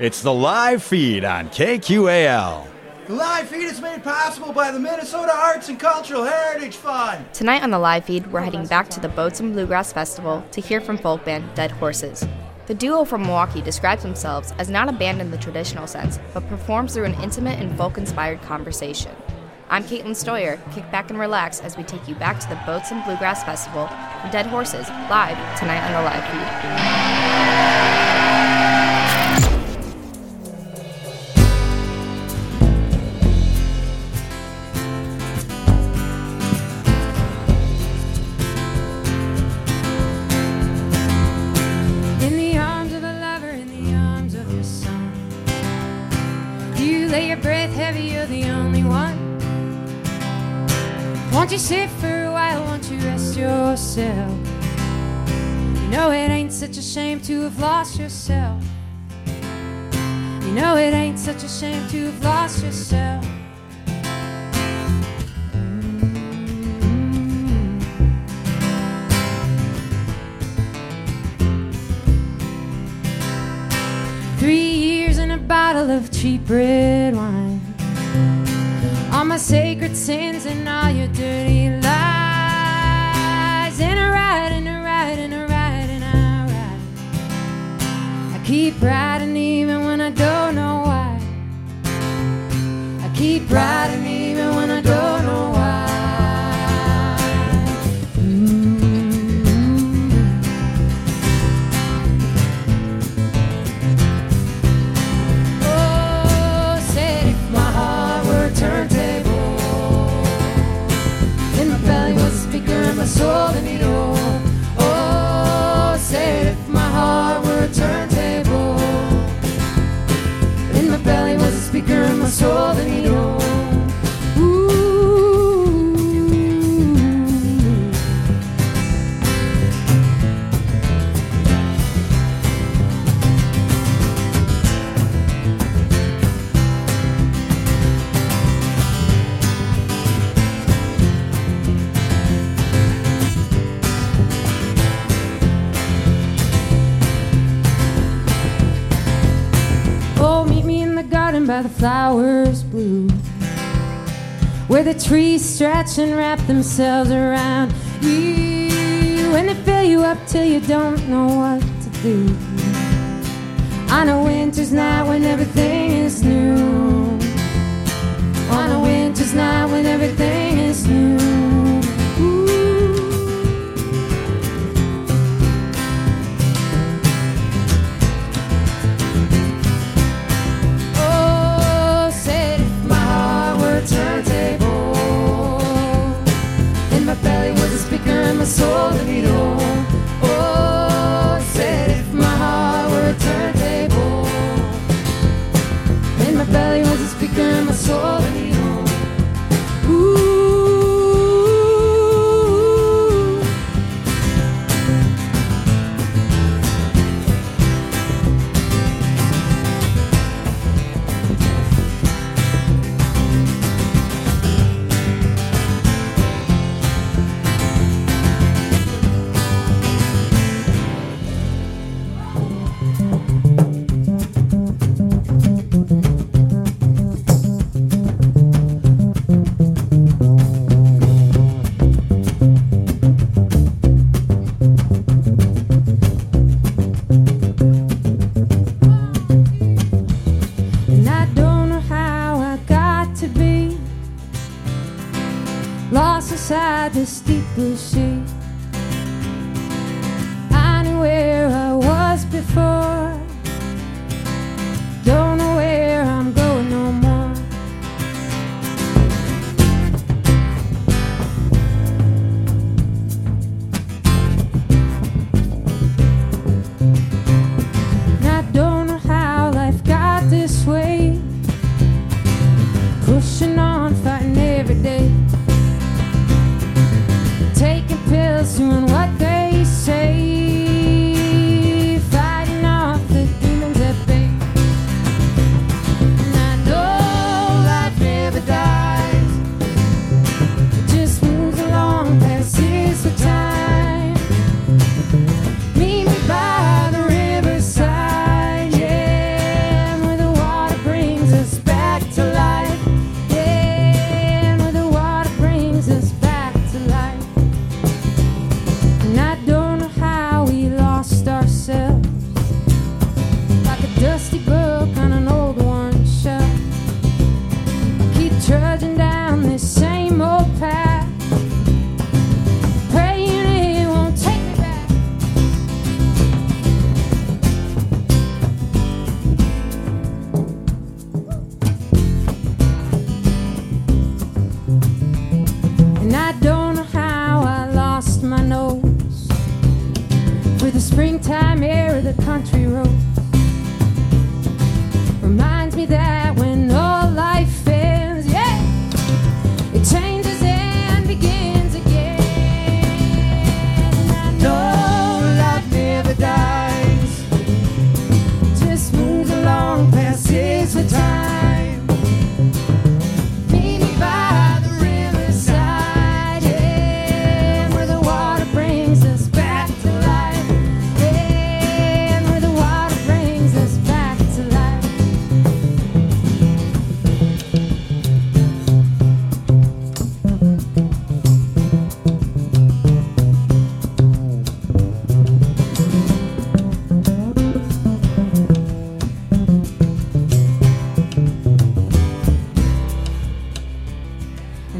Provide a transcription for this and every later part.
It's the live feed on KQAL. The live feed is made possible by the Minnesota Arts and Cultural Heritage Fund. Tonight on the live feed, we're heading back to the Boats and Bluegrass Festival to hear from folk band Dead Horses. The duo from Milwaukee describes themselves as not a band in the traditional sense, but performs through an intimate and folk inspired conversation. I'm Katelyn Steuer. Kick back and relax as we take you back to the Boats and Bluegrass Festival for Dead Horses live tonight on the live feed. To have lost yourself. You know it ain't such a shame to have lost yourself. Three years and a bottle of cheap red wine. All my sacred sins and all your dirty lies. Keep riding trees stretch and wrap themselves around you. And they fill you up till you don't know what to do. On a winter's night when everything is new. On a winter's night when everything is new.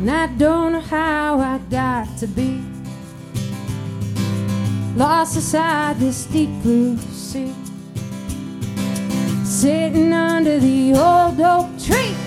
And I don't know how I got to be lost inside this deep blue sea, sitting under the old oak tree.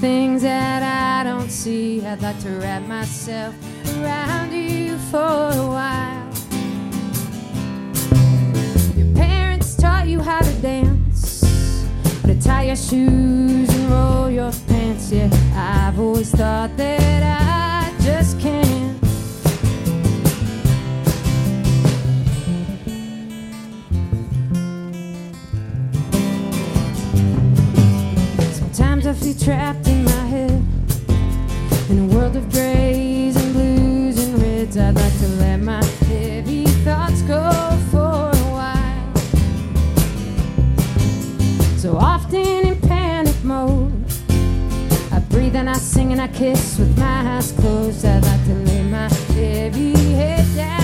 Things that I don't see. I'd like to wrap myself around you for a while. Your parents taught you how to dance, to tie your shoes and roll your pants. Yeah, I've always thought that I just can't. Sometimes I feel trapped world of grays and blues and reds. I'd like to let my heavy thoughts go for a while. So often in panic mode, I breathe and I sing and I kiss with my eyes closed. I'd like to lay my heavy head down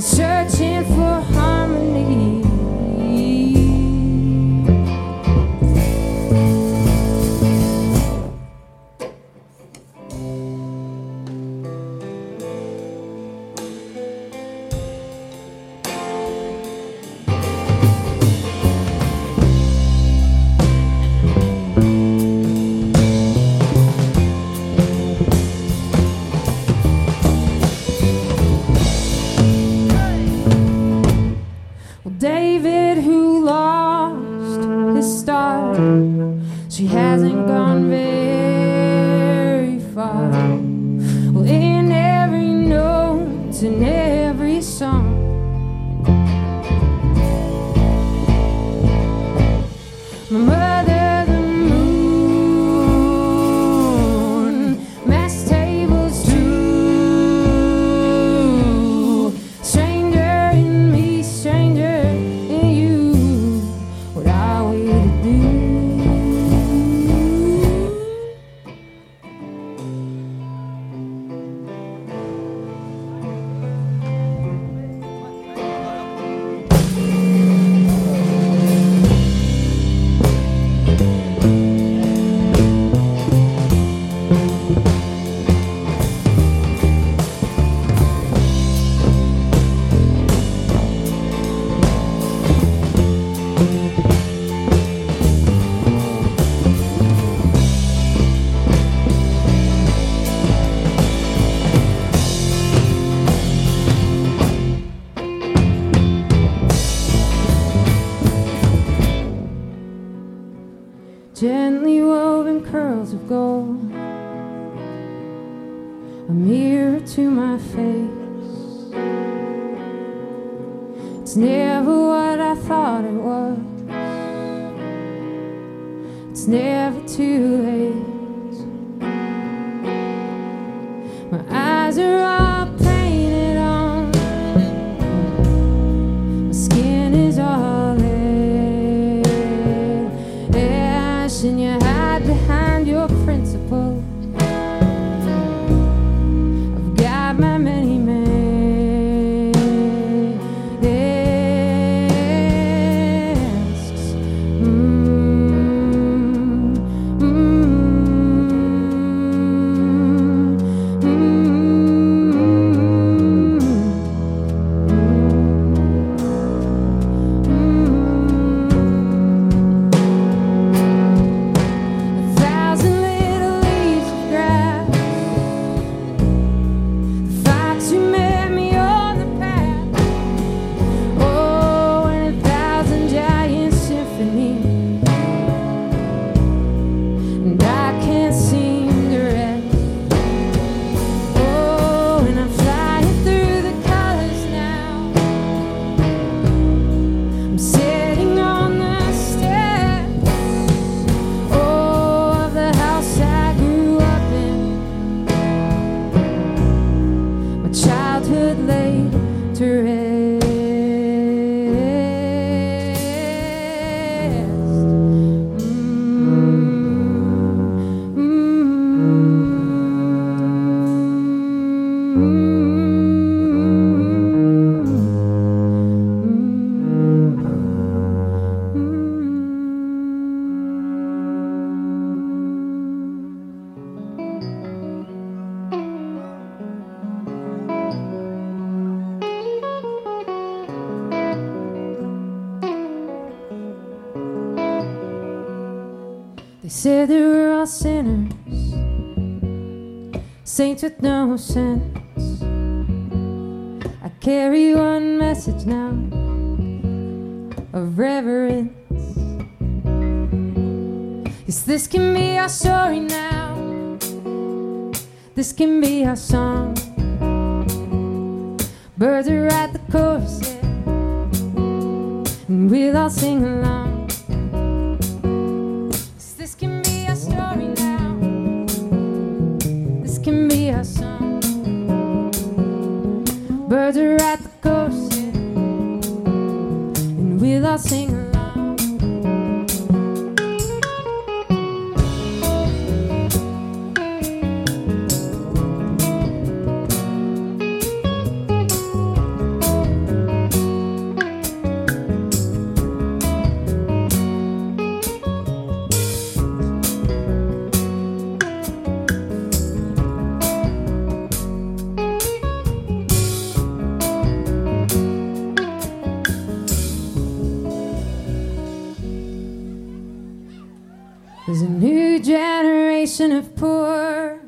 searching for to saints with no sense. I carry one message now of reverence. Yes, this can be our story now. This can be our song. Birds are at the chorus, yeah. and we'll all sing along. murder at the coast, and we lost. of poor.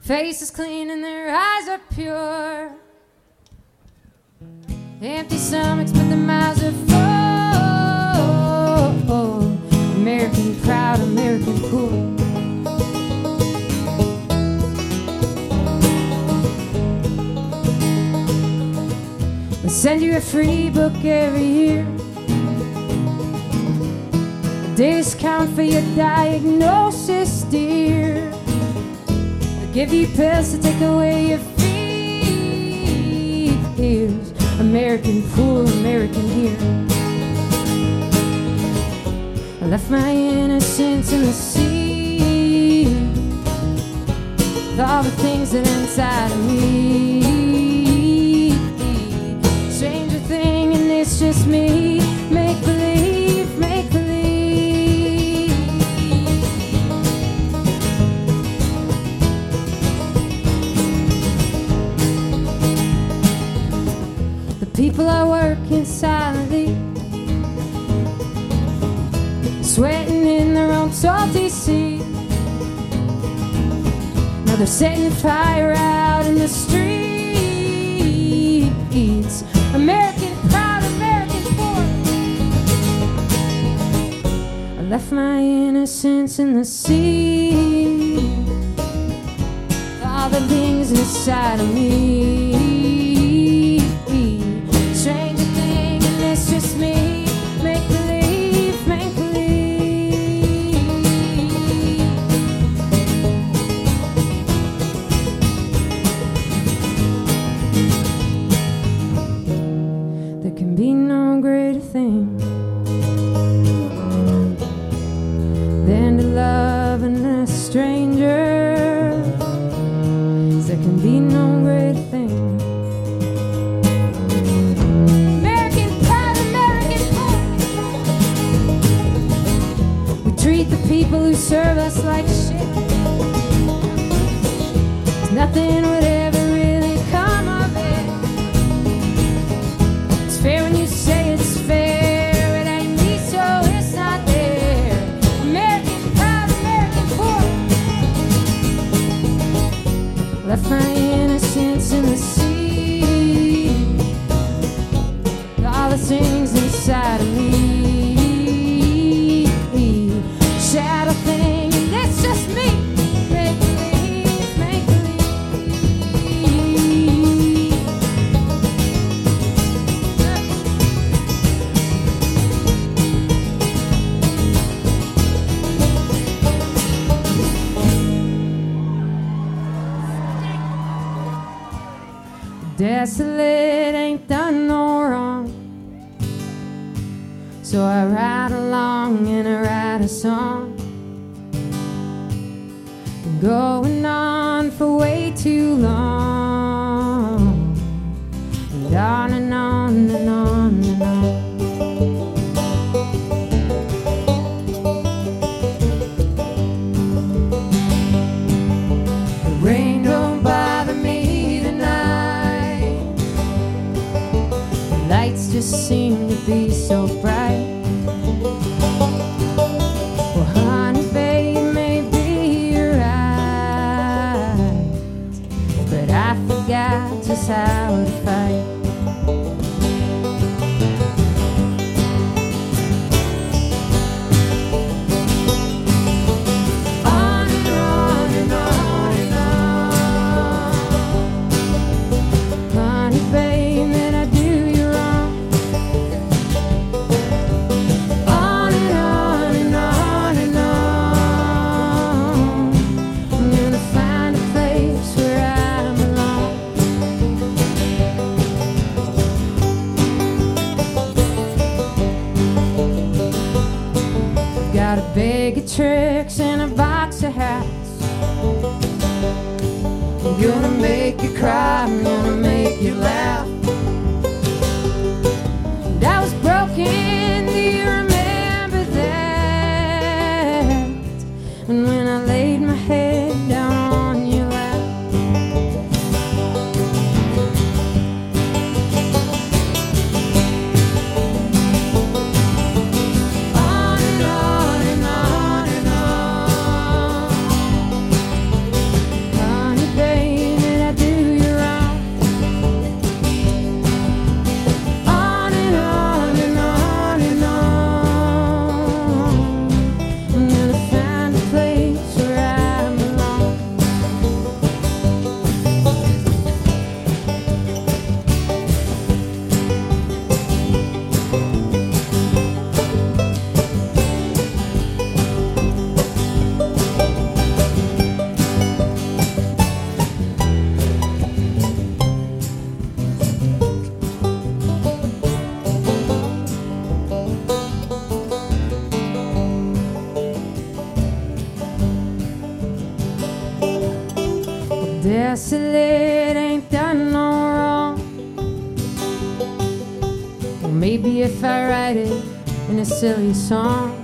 Faces clean and their eyes are pure. Empty stomachs, but their mouths are full. American proud, American cool. We send you a free book every year. Discount for your diagnosis, dear. They'll give you pills to take away your fears. American fool, American here. I left my innocence in the sea. With all the things that inside of me. Stranger thing, and it's just me. Silently, sweating in their own salty sea. Now they're setting fire out in the streets. American proud, American poor. I left my innocence in the sea. All the things inside of me. And I write a song. Been going on for way too long. And on and on and on and on. The rain don't bother me tonight. The lights just seem to be so bright. And a box of hats. I'm gonna make you cry, I'm gonna make you laugh. It ain't done no wrong. Well, maybe if I write it in a silly song,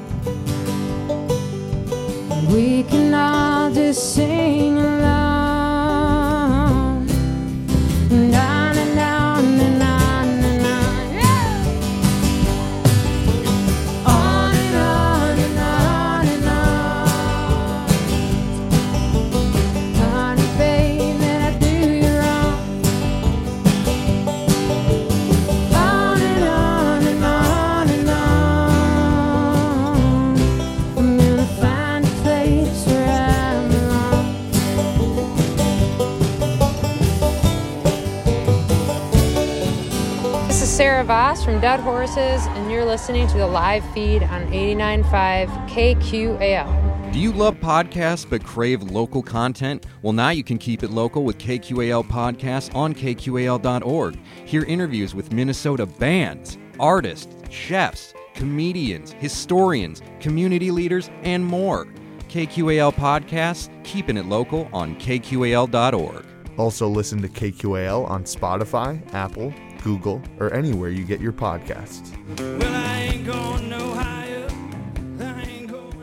Sarah from Dead Horses, and you're listening to the live feed on 89.5 KQAL. Do you love podcasts but crave local content? Well, now you can keep it local with KQAL Podcasts on KQAL.org. Hear interviews with Minnesota bands, artists, chefs, comedians, historians, community leaders, and more. KQAL Podcasts, keeping it local on KQAL.org. Also, listen to KQAL on Spotify, Apple, Google, or anywhere you get your podcasts.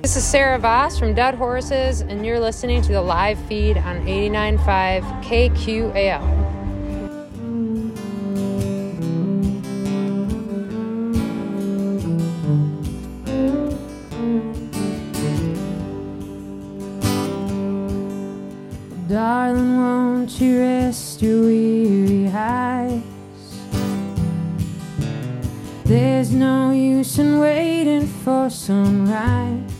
This is Sarah Vos from Dead Horses, and you're listening to the live feed on 89.5 KQAL. Darling, won't you rest your weary eyes? There's no use in waiting for sunrise.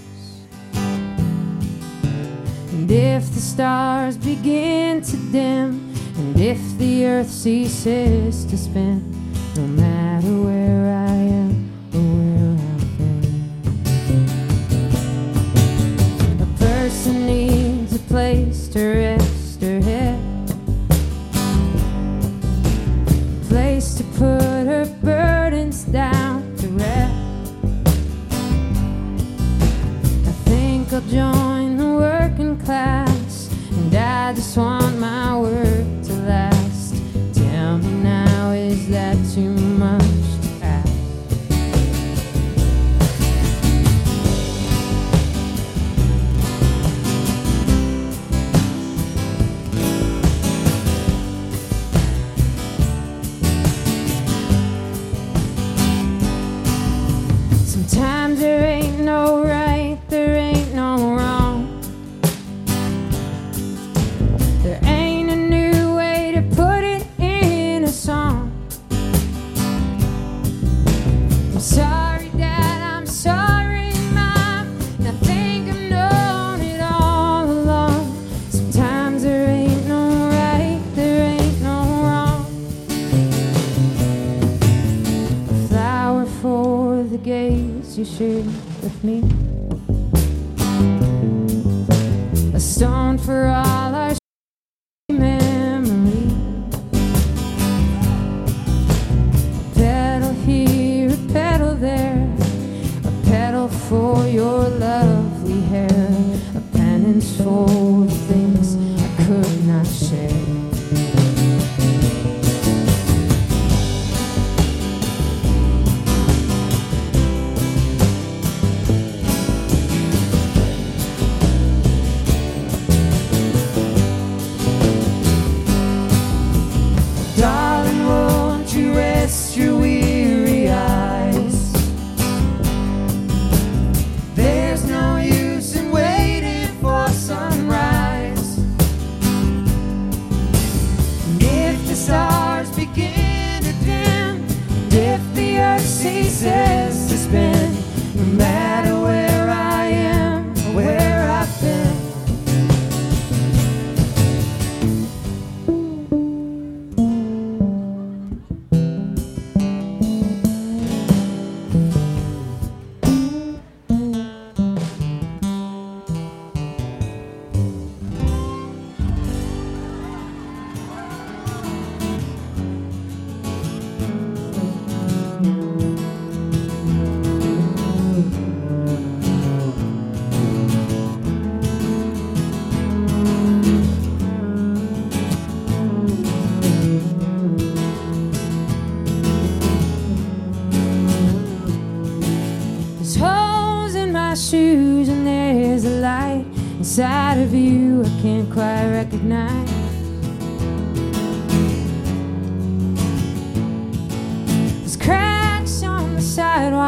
And if the stars begin to dim, and if the earth ceases to spin, no matter for your lovely hair. A penance for the things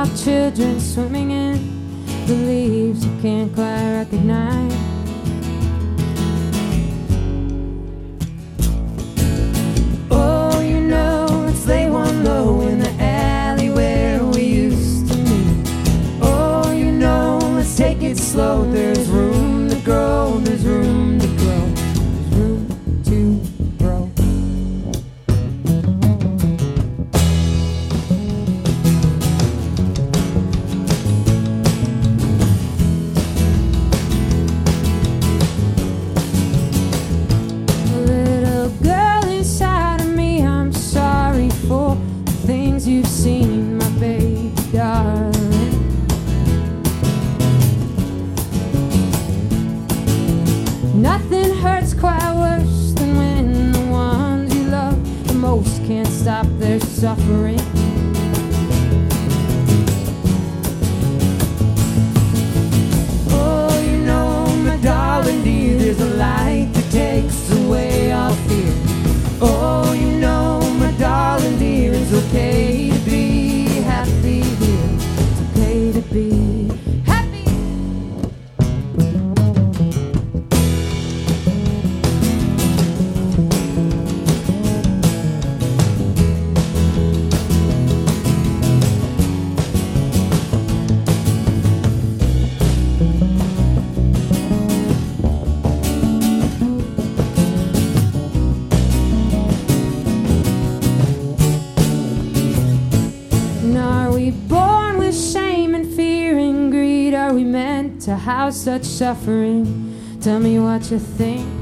Children swimming in the leaves you can't quite recognize. Oh, you know one low in the alley where we used to meet. Oh, you know let's take it slow. There's how such suffering? Tell me what you think.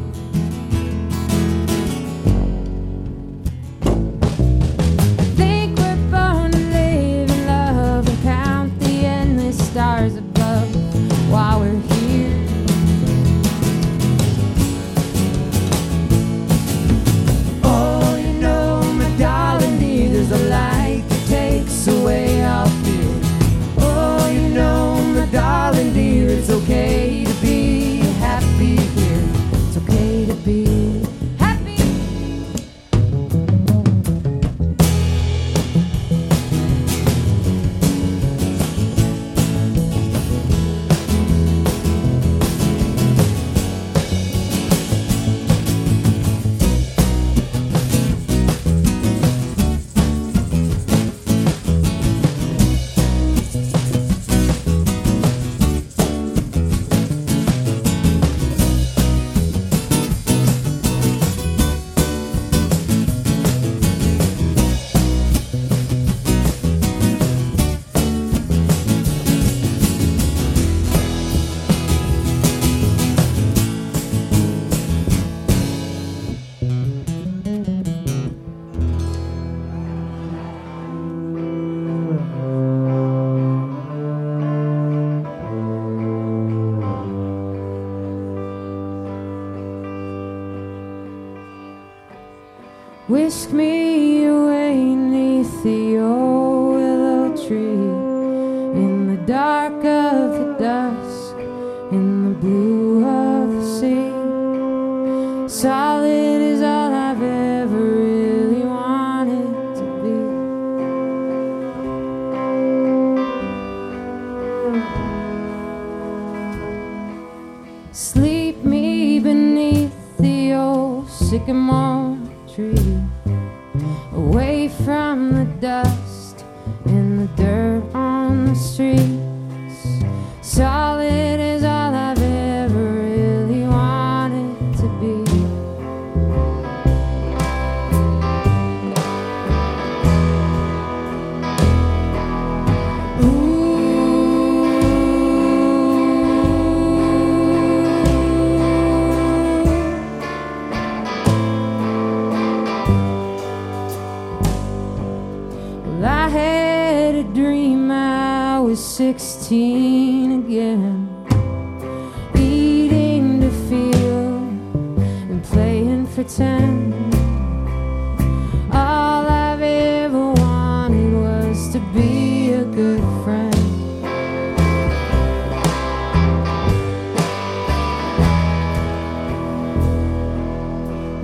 risk me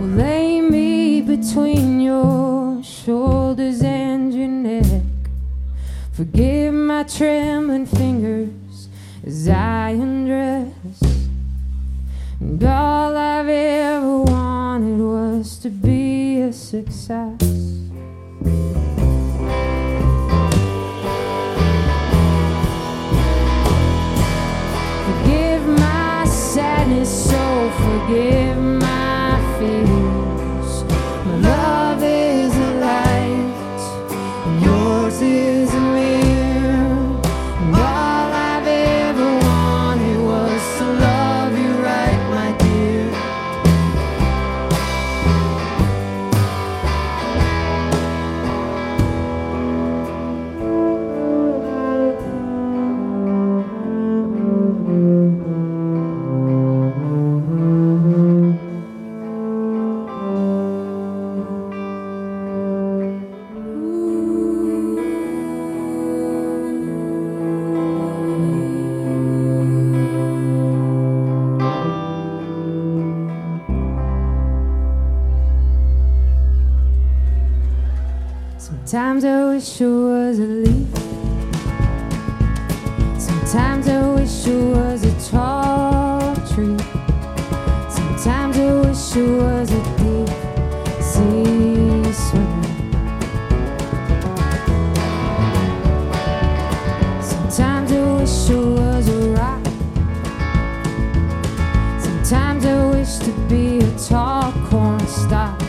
lay me between your shoulders and your neck. Forgive my trembling fingers as I undress. And all I've ever wanted was to be a success. forgive my sadness, so forgive my. stop.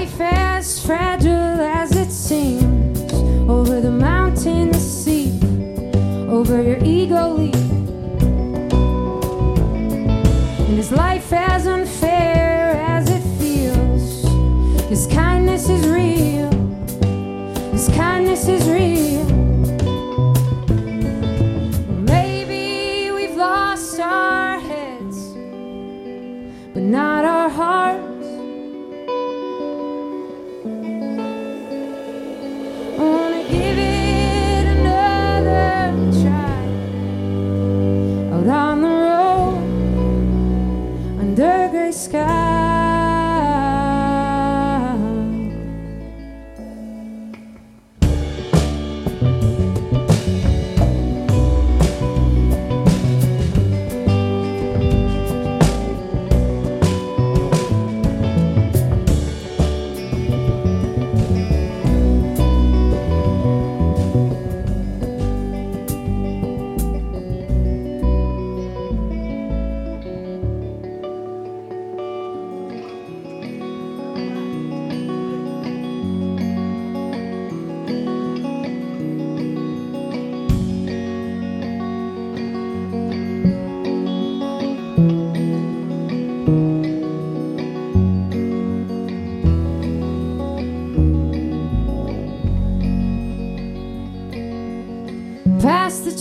e fé.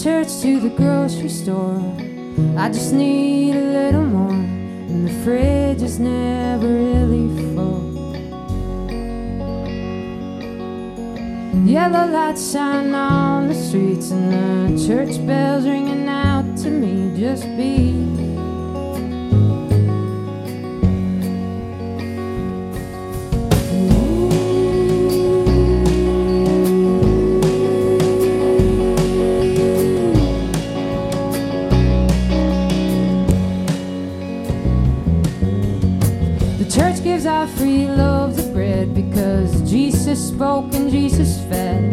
church to the grocery store. I just need a little more, and the fridge is never really full. Yellow lights shine on the streets, and the church bells ringing out to me just be. three loaves of bread because Jesus spoke and Jesus fed.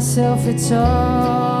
Myself it's all.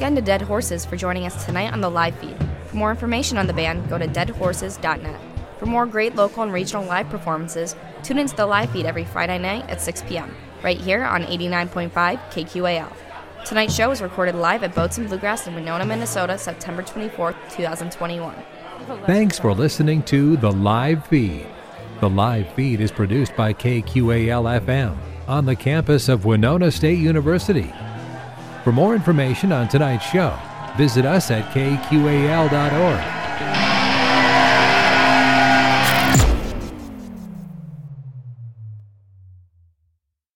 Again to Dead Horses for joining us tonight on the live feed. For more information on the band, go to deadhorses.net. For more great local and regional live performances, tune into the live feed every Friday night at 6 p.m., right here on 89.5 KQAL. Tonight's show was recorded live at Boats and Bluegrass in Winona, Minnesota, September 24th, 2021. Thanks for listening to The Live Feed. The live feed is produced by KQAL FM on the campus of Winona State University. For more information on tonight's show, visit us at kqal.org